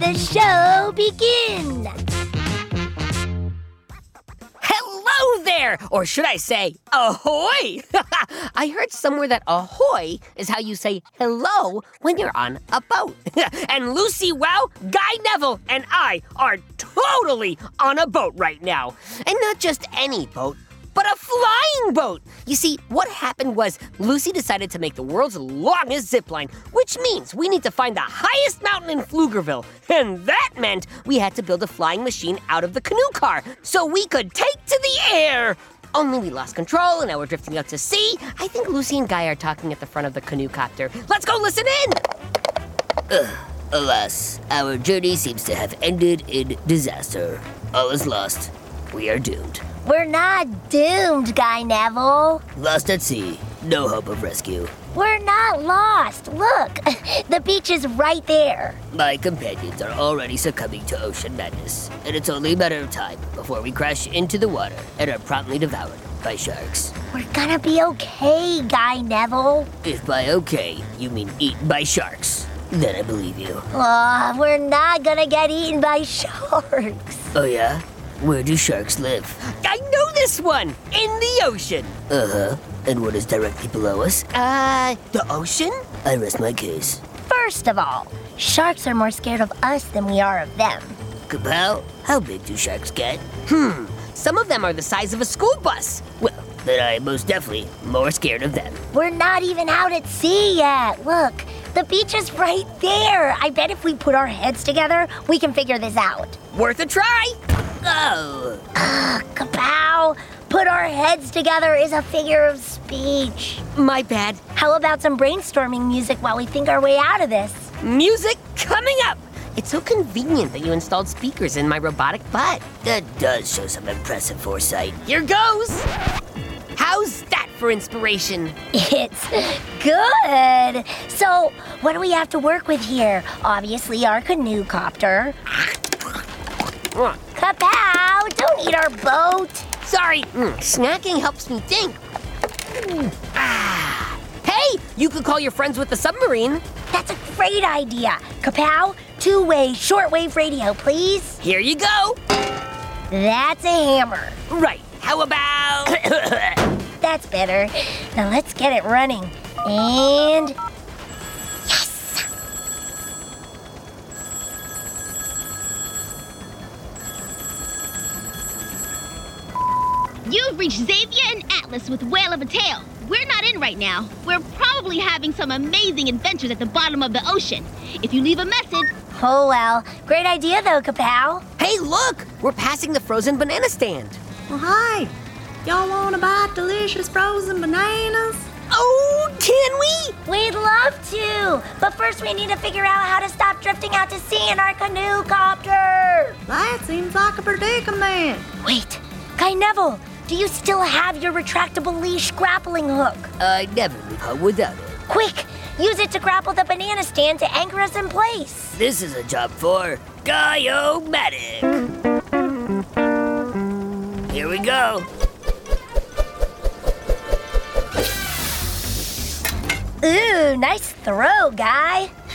The show begin. Hello there! Or should I say, ahoy! I heard somewhere that ahoy is how you say hello when you're on a boat. and Lucy Wow, Guy Neville, and I are totally on a boat right now. And not just any boat, but a flying boat. You see, what happened was Lucy decided to make the world's longest zip line, which means we need to find the highest mountain in Pflugerville. And that meant we had to build a flying machine out of the canoe car so we could take to the air. Only we lost control and now we're drifting out to sea. I think Lucy and Guy are talking at the front of the canoe copter. Let's go listen in! Alas, our journey seems to have ended in disaster. All is lost. We are doomed. We're not doomed, Guy Neville. Lost at sea. No hope of rescue. We're not lost. Look, the beach is right there. My companions are already succumbing to ocean madness, and it's only a matter of time before we crash into the water and are promptly devoured by sharks. We're gonna be okay, Guy Neville. If by okay you mean eaten by sharks, then I believe you. Oh, we're not gonna get eaten by sharks. Oh, yeah? Where do sharks live? I know this one! In the ocean! Uh huh. And what is directly below us? Uh, the ocean? I rest my case. First of all, sharks are more scared of us than we are of them. Kapow, how big do sharks get? Hmm, some of them are the size of a school bus. Well, then I am most definitely more scared of them. We're not even out at sea yet. Look, the beach is right there. I bet if we put our heads together, we can figure this out. Worth a try! Oh, Kapow! Put our heads together is a figure of speech. my bad. How about some brainstorming music while we think our way out of this? Music coming up! It's so convenient that you installed speakers in my robotic butt. That does show some impressive foresight. Here goes! How's that for inspiration? It's good. So, what do we have to work with here? Obviously, our canoe copter. Ah, Kapow! Don't eat our boat. Sorry, mm, snacking helps me think. Mm, ah. Hey, you could call your friends with the submarine. That's a great idea. Kapow, two way shortwave radio, please. Here you go. That's a hammer. Right, how about. That's better. Now let's get it running. And. You've reached Xavier and Atlas with Whale of a Tale. We're not in right now. We're probably having some amazing adventures at the bottom of the ocean. If you leave a message, Oh well. Great idea though, Kapow. hey, look! We're passing the frozen banana stand. Well, hi. Y'all want to buy delicious frozen bananas? Oh, can we? We'd love to. But first we need to figure out how to stop drifting out to sea in our canoe copter. That seems like a predicament. Wait, Guy Neville, do you still have your retractable leash grappling hook? I never leave home without it. Quick, Use it to grapple the banana stand to anchor us in place. This is a job for Guy-O-Matic. Here we go. Ooh, nice throw, guy.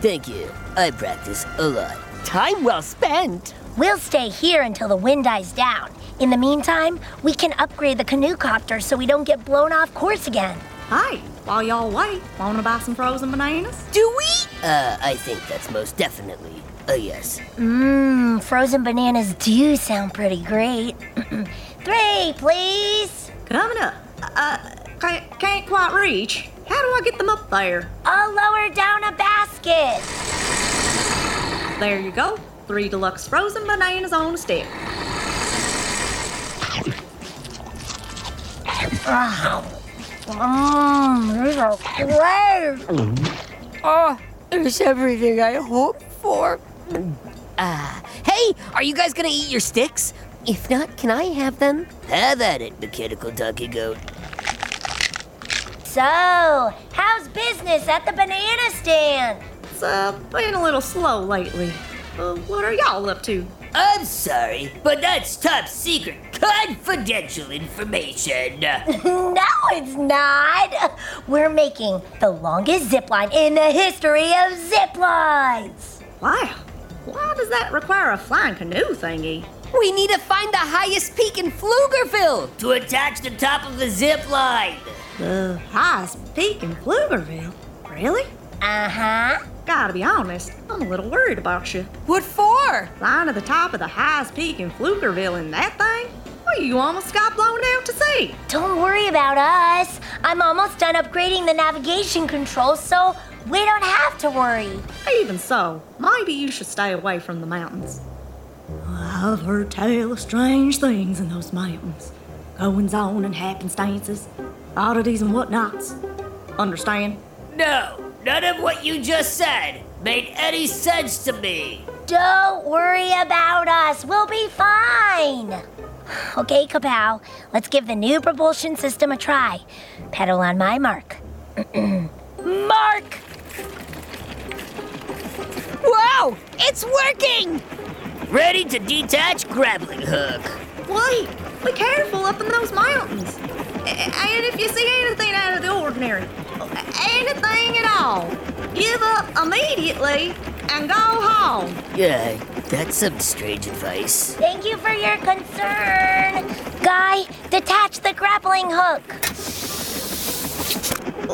Thank you. I practice a lot. Time well spent. We'll stay here until the wind dies down. In the meantime, we can upgrade the canoe copter so we don't get blown off course again. Hi, while y'all wait, wanna buy some frozen bananas? Do we? Uh, I think that's most definitely a yes. Mmm, frozen bananas do sound pretty great. Three, please. Coming up. Uh, can't, can't quite reach. How do I get them up there? I'll lower down a basket. There you go. Three deluxe frozen bananas on a stick. Mmm, these are great. Oh, it's everything I hoped for. Ah, hey, are you guys gonna eat your sticks? If not, can I have them? Have at it, mechanical donkey goat. So, how's business at the banana stand? It's uh, been a little slow lately. Uh, what are y'all up to? I'm sorry, but that's top secret, confidential information. No, it's not. We're making the longest zip line in the history of zip lines. Wow. Why does that require a flying canoe thingy? we need to find the highest peak in Pflugerville to attach the top of the zip line. The highest peak in Pflugerville? Really? Uh huh. Gotta be honest, I'm a little worried about you. What for? Flying to the top of the highest peak in Pflugerville in that thing? Well, you almost got blown out to sea. Don't worry about us. I'm almost done upgrading the navigation controls, so we don't have to worry. Even so, maybe you should stay away from the mountains. I've heard tell of strange things in those mountains. Goings on and happenstances, oddities and whatnots. Understand? No, none of what you just said made any sense to me. Don't worry about us. We'll be fine. Okay, Kapow, let's give the new propulsion system a try. Pedal on my mark. mark! Wow, it's working! Ready to detach grappling hook. Wait, be careful up in those mountains. And if you see anything out of the ordinary, anything at all, give up immediately and go home. Yeah, that's some strange advice. Thank you for your concern. Guy, detach the grappling hook.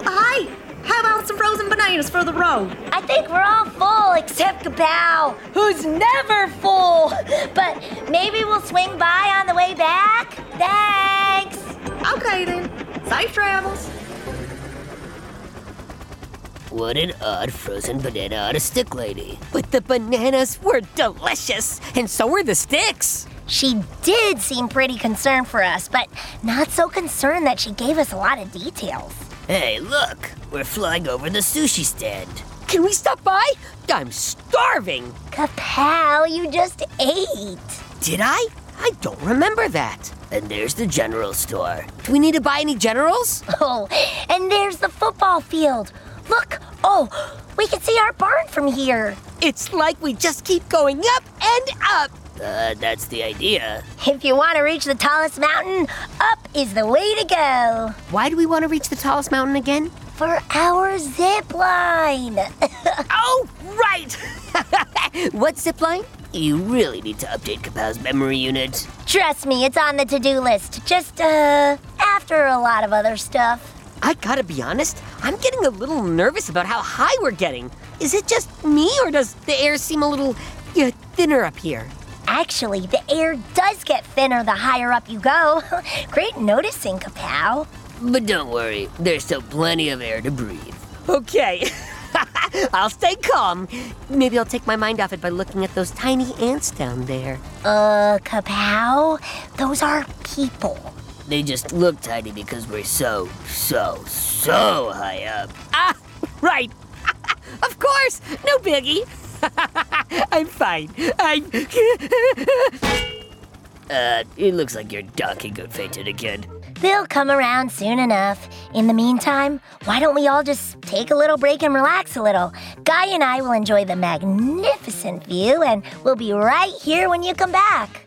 Hey, how about some frozen bananas for the road? I think we're all full except Kapow, who's never full. But maybe we'll swing by on the way back. Thanks. Okay then, safe travels. What an odd frozen banana on a stick lady. But the bananas were delicious, and so were the sticks. She did seem pretty concerned for us, but not so concerned that she gave us a lot of details. Hey, look, we're flying over the sushi stand. Can we stop by? I'm starving. Kapow, you just ate. Did I? I don't remember that. And there's the general store. Do we need to buy any generals? Oh, and there's the football field. Look, oh, we can see our barn from here. It's like we just keep going up and up. Uh, that's the idea. If you want to reach the tallest mountain, up is the way to go. Why do we want to reach the tallest mountain again? For our zip line. Oh, right! what zipline? You really need to update Kapow's memory unit. Trust me, it's on the to do list. Just, uh, after a lot of other stuff. I gotta be honest, I'm getting a little nervous about how high we're getting. Is it just me, or does the air seem a little yeah, thinner up here? Actually, the air does get thinner the higher up you go. Great noticing, Kapow. But don't worry, there's still plenty of air to breathe. Okay. I'll stay calm. Maybe I'll take my mind off it by looking at those tiny ants down there. Uh, Kapow? Those are people. They just look tiny because we're so, so, so high up. Ah, right. of course, no biggie. I'm fine. I'm. uh, it looks like your donkey goat fainted again. They'll come around soon enough. In the meantime, why don't we all just take a little break and relax a little? Guy and I will enjoy the magnificent view, and we'll be right here when you come back.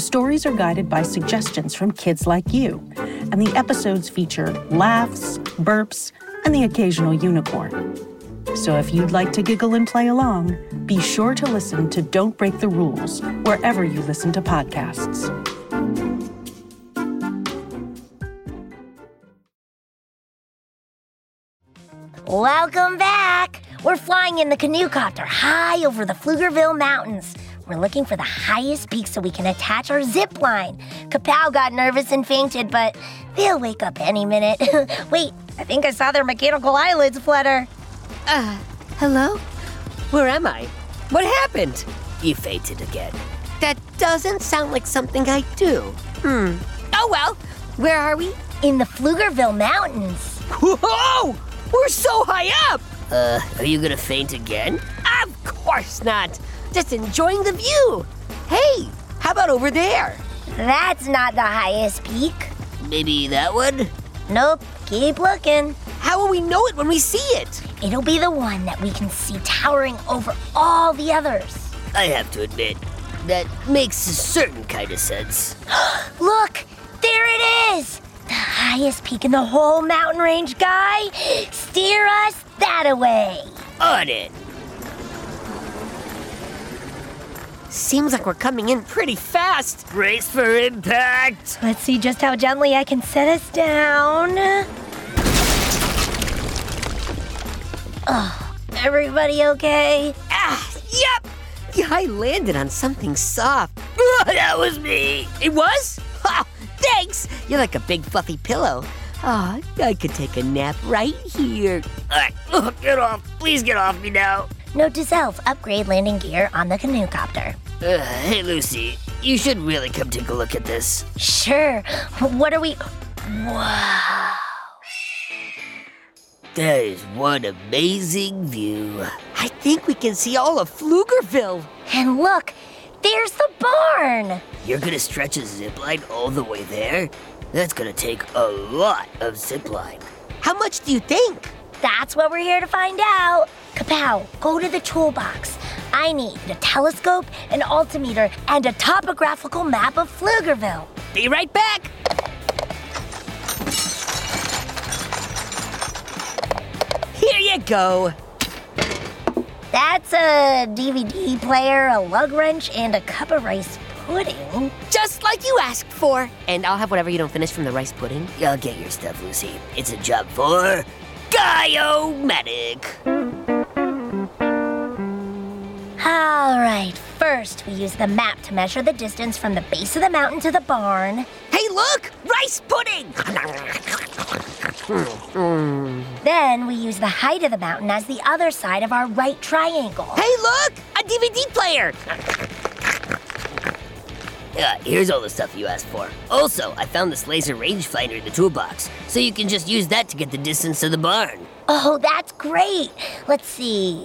The stories are guided by suggestions from kids like you, and the episodes feature laughs, burps, and the occasional unicorn. So if you'd like to giggle and play along, be sure to listen to Don't Break the Rules wherever you listen to podcasts. Welcome back! We're flying in the canoe copter high over the Pflugerville Mountains. We're looking for the highest peak so we can attach our zip line. Kapow got nervous and fainted, but they'll wake up any minute. Wait, I think I saw their mechanical eyelids flutter. Uh, hello? Where am I? What happened? You fainted again. That doesn't sound like something I do. Hmm. Oh well, where are we? In the Pflugerville Mountains. Whoa! We're so high up! Uh, are you gonna faint again? Of course not! Just enjoying the view! Hey, how about over there? That's not the highest peak. Maybe that one? Nope, keep looking. How will we know it when we see it? It'll be the one that we can see towering over all the others. I have to admit, that makes a certain kind of sense. Look, there it is! The highest peak in the whole mountain range, guy. Steer us that away. On it! Seems like we're coming in pretty fast. Brace for impact! Let's see just how gently I can set us down. Oh, everybody okay? Ah, yep! Yeah, I landed on something soft. that was me. It was? Ha, thanks. You're like a big fluffy pillow. Ah, I could take a nap right here. All right, ugh, get off. Please get off me now. Note to self upgrade landing gear on the canoe copter. Uh, hey, Lucy, you should really come take a look at this. Sure. What are we. Wow. That is one amazing view. I think we can see all of Pflugerville. And look, there's the barn. You're gonna stretch a zip line all the way there? That's gonna take a lot of zip line. How much do you think? That's what we're here to find out. Kapow, go to the toolbox. I need a telescope, an altimeter, and a topographical map of Pflugerville. Be right back. Here you go. That's a DVD player, a lug wrench, and a cup of rice pudding. Just like you asked for. And I'll have whatever you don't finish from the rice pudding. I'll get your stuff, Lucy. It's a job for Guy-O-Matic. All right, first we use the map to measure the distance from the base of the mountain to the barn. Hey, look! Rice pudding! Then we use the height of the mountain as the other side of our right triangle. Hey, look! A DVD player! Yeah, here's all the stuff you asked for. Also, I found this laser rangefinder in the toolbox, so you can just use that to get the distance to the barn. Oh, that's great. Let's see.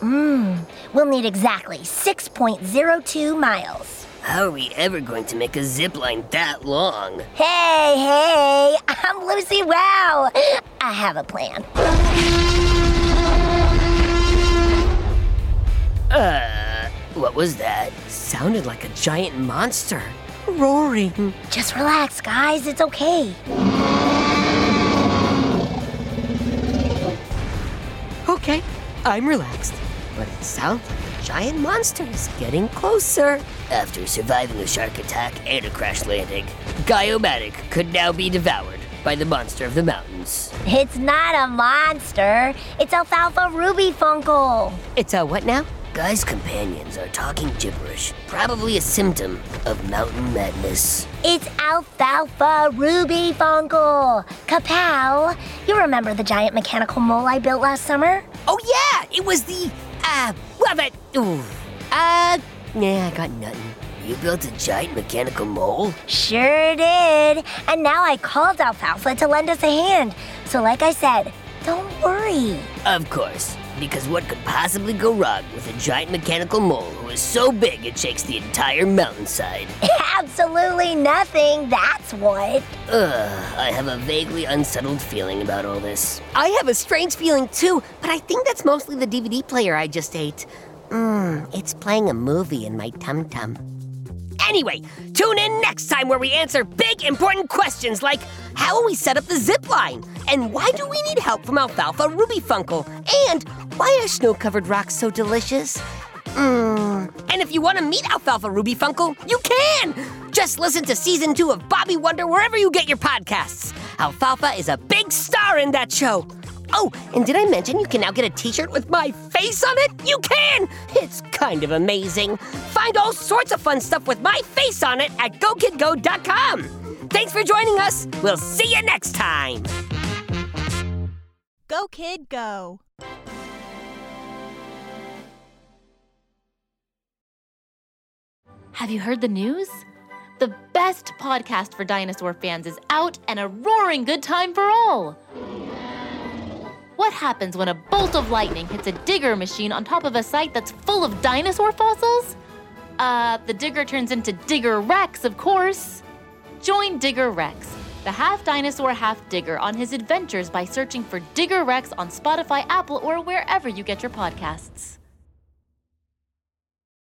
Mmm, we'll need exactly 6.02 miles. How are we ever going to make a zip line that long? Hey, hey, I'm Lucy Wow. I have a plan. Uh, what was that? Sounded like a giant monster. Roaring. Just relax, guys. It's okay. Okay, I'm relaxed. But it sounds like a giant monster is getting closer. After surviving a shark attack and a crash landing, Guy-O-Matic could now be devoured by the monster of the mountains. It's not a monster. It's Alfalfa Ruby Funkle. It's a what now? Guy's companions are talking gibberish, probably a symptom of mountain madness. It's Alfalfa Ruby Funkle. Kapow. You remember the giant mechanical mole I built last summer? Oh yeah, it was the uh, love it. Ooh, uh, nah, I got nothing. You built a giant mechanical mole? Sure did. And now I called Alfalfa to lend us a hand. So, like I said, don't worry. Of course, because what could possibly go wrong with a giant mechanical mole who is so big it shakes the entire mountainside? Absolutely nothing, that's what. Ugh, I have a vaguely unsettled feeling about all this. I have a strange feeling too, but I think that's mostly the DVD player I just ate. Mmm, it's playing a movie in my tum tum. Anyway, tune in next time where we answer big important questions like how will we set up the zip line? And why do we need help from Alfalfa Ruby Funkle? And why are snow covered rocks so delicious? Mmm. And if you want to meet Alfalfa Ruby Funkle, you can! Just listen to season two of Bobby Wonder wherever you get your podcasts. Alfalfa is a big star in that show. Oh, and did I mention you can now get a t shirt with my face on it? You can! It's kind of amazing. Find all sorts of fun stuff with my face on it at GoKidGo.com. Thanks for joining us. We'll see you next time. Go, kid, go. Have you heard the news? The best podcast for dinosaur fans is out and a roaring good time for all. What happens when a bolt of lightning hits a digger machine on top of a site that's full of dinosaur fossils? Uh, the digger turns into Digger Rex, of course. Join Digger Rex, the half dinosaur, half digger, on his adventures by searching for Digger Rex on Spotify, Apple, or wherever you get your podcasts.